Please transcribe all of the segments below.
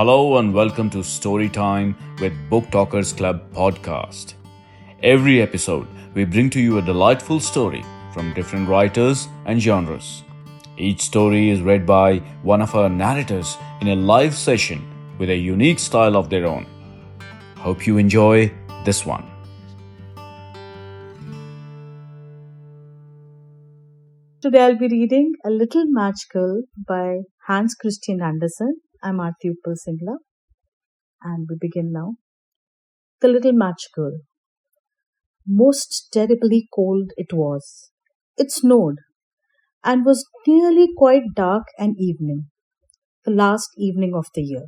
Hello and welcome to Storytime with Book Talkers Club podcast. Every episode, we bring to you a delightful story from different writers and genres. Each story is read by one of our narrators in a live session with a unique style of their own. Hope you enjoy this one. Today I'll be reading A Little Girl by Hans Christian Andersen. I'm Aarti Uppal Singla and we begin now. The Little Match Girl. Most terribly cold it was. It snowed and was nearly quite dark and evening, the last evening of the year.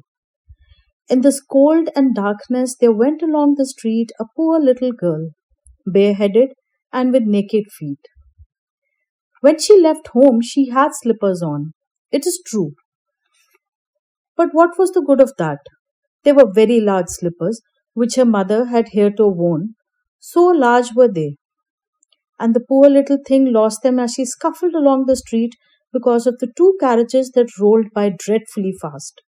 In this cold and darkness there went along the street a poor little girl, bareheaded and with naked feet. When she left home, she had slippers on. It is true. But what was the good of that? They were very large slippers, which her mother had heretofore worn. So large were they. And the poor little thing lost them as she scuffled along the street because of the two carriages that rolled by dreadfully fast.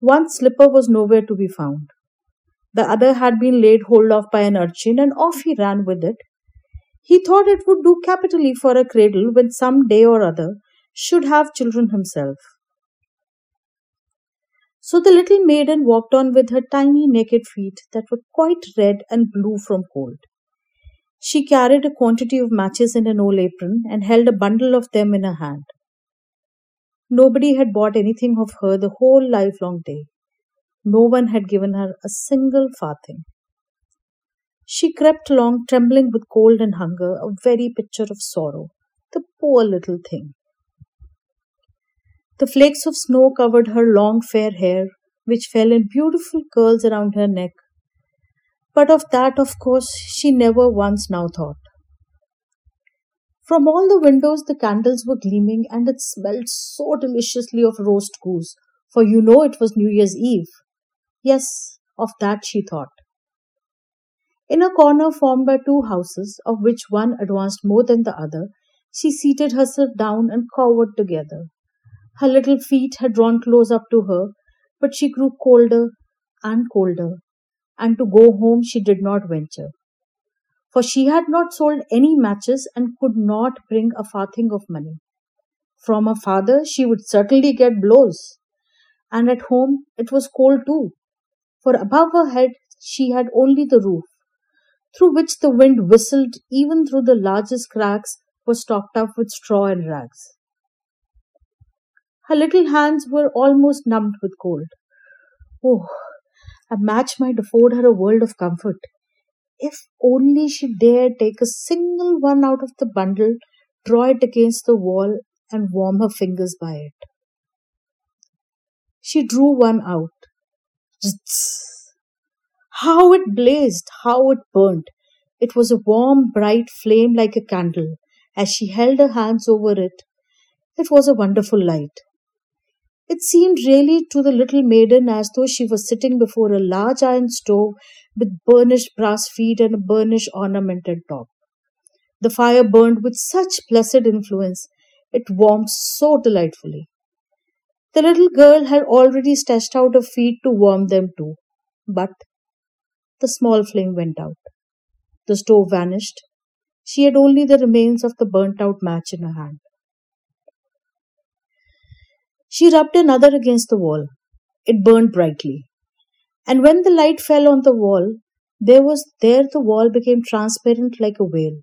One slipper was nowhere to be found. The other had been laid hold of by an urchin, and off he ran with it, he thought it would do capitally for a cradle when some day or other should have children himself. So the little maiden walked on with her tiny naked feet that were quite red and blue from cold. She carried a quantity of matches in an old apron and held a bundle of them in her hand. Nobody had bought anything of her the whole livelong day. No one had given her a single farthing. She crept along, trembling with cold and hunger, a very picture of sorrow. The poor little thing. The flakes of snow covered her long fair hair, which fell in beautiful curls around her neck. But of that, of course, she never once now thought. From all the windows, the candles were gleaming, and it smelled so deliciously of roast goose, for you know it was New Year's Eve. Yes, of that she thought. In a corner formed by two houses, of which one advanced more than the other, she seated herself down and cowered together. Her little feet had drawn close up to her, but she grew colder and colder, and to go home she did not venture. For she had not sold any matches and could not bring a farthing of money. From her father she would certainly get blows, and at home it was cold too, for above her head she had only the roof, through which the wind whistled even through the largest cracks were stopped up with straw and rags. Her little hands were almost numbed with cold. Oh, a match might afford her a world of comfort. If only she dared take a single one out of the bundle, draw it against the wall, and warm her fingers by it. She drew one out. How it blazed, how it burnt. It was a warm, bright flame like a candle. As she held her hands over it, it was a wonderful light. It seemed really to the little maiden as though she was sitting before a large iron stove with burnished brass feet and a burnished ornamented top. The fire burned with such blessed influence, it warmed so delightfully. The little girl had already stretched out her feet to warm them too, but the small flame went out. The stove vanished. She had only the remains of the burnt out match in her hand. She rubbed another against the wall. It burned brightly. And when the light fell on the wall, there was there the wall became transparent like a veil,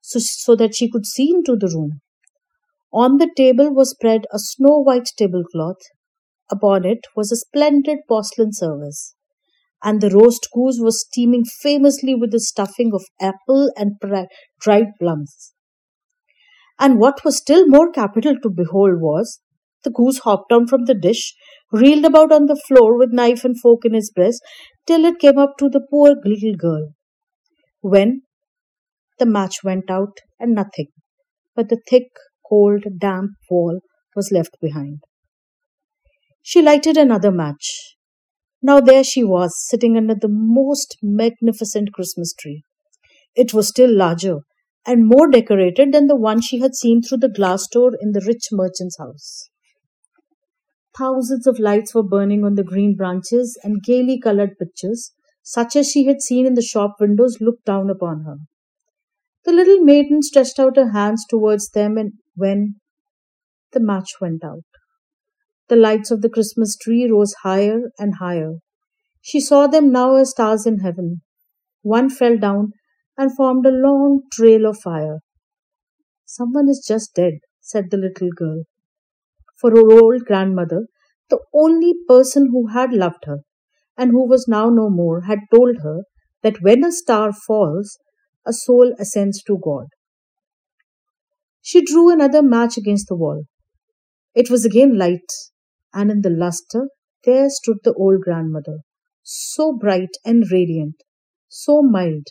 so, so that she could see into the room. On the table was spread a snow white tablecloth. Upon it was a splendid porcelain service and the roast goose was steaming famously with the stuffing of apple and dried plums. And what was still more capital to behold was the goose hopped down from the dish, reeled about on the floor with knife and fork in his breast till it came up to the poor little girl. When the match went out and nothing but the thick, cold, damp wall was left behind. She lighted another match now there she was, sitting under the most magnificent Christmas tree. It was still larger and more decorated than the one she had seen through the glass door in the rich merchant's house. Thousands of lights were burning on the green branches, and gaily colored pictures, such as she had seen in the shop windows, looked down upon her. The little maiden stretched out her hands towards them, and when the match went out, the lights of the Christmas tree rose higher and higher. She saw them now as stars in heaven. One fell down and formed a long trail of fire. Someone is just dead, said the little girl. For her old grandmother, the only person who had loved her and who was now no more, had told her that when a star falls, a soul ascends to God. She drew another match against the wall. It was again light, and in the lustre there stood the old grandmother, so bright and radiant, so mild,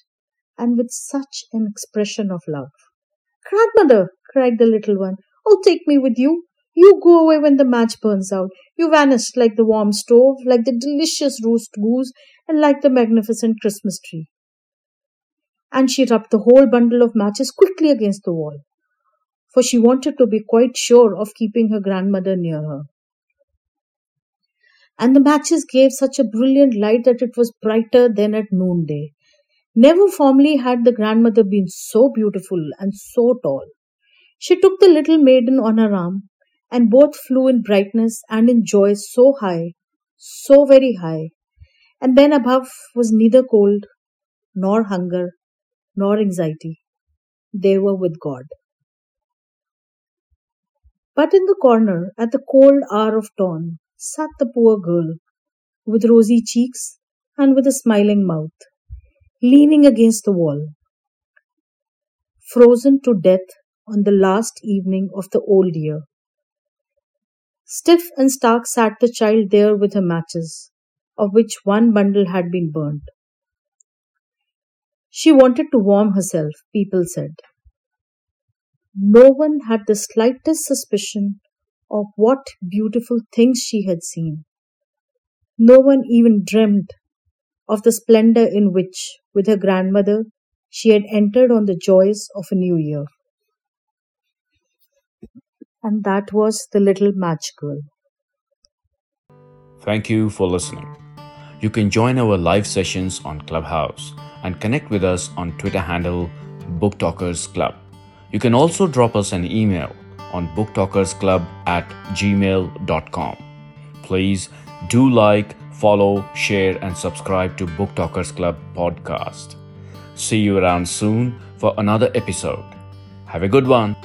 and with such an expression of love. Grandmother, cried the little one, oh, take me with you. You go away when the match burns out. You vanish like the warm stove, like the delicious roast goose, and like the magnificent Christmas tree. And she rubbed the whole bundle of matches quickly against the wall, for she wanted to be quite sure of keeping her grandmother near her. And the matches gave such a brilliant light that it was brighter than at noonday. Never formerly had the grandmother been so beautiful and so tall. She took the little maiden on her arm and both flew in brightness and in joy so high, so very high, and then above was neither cold, nor hunger, nor anxiety. They were with God. But in the corner, at the cold hour of dawn, sat the poor girl, with rosy cheeks and with a smiling mouth, leaning against the wall, frozen to death on the last evening of the old year. Stiff and stark sat the child there with her matches, of which one bundle had been burnt. She wanted to warm herself, people said. No one had the slightest suspicion of what beautiful things she had seen. No one even dreamed of the splendor in which, with her grandmother, she had entered on the joys of a new year and that was the little match girl. Thank you for listening. You can join our live sessions on Clubhouse and connect with us on Twitter handle Book Talkers Club. You can also drop us an email on booktalkersclub at gmail.com. Please do like, follow, share, and subscribe to Book Talkers Club podcast. See you around soon for another episode. Have a good one.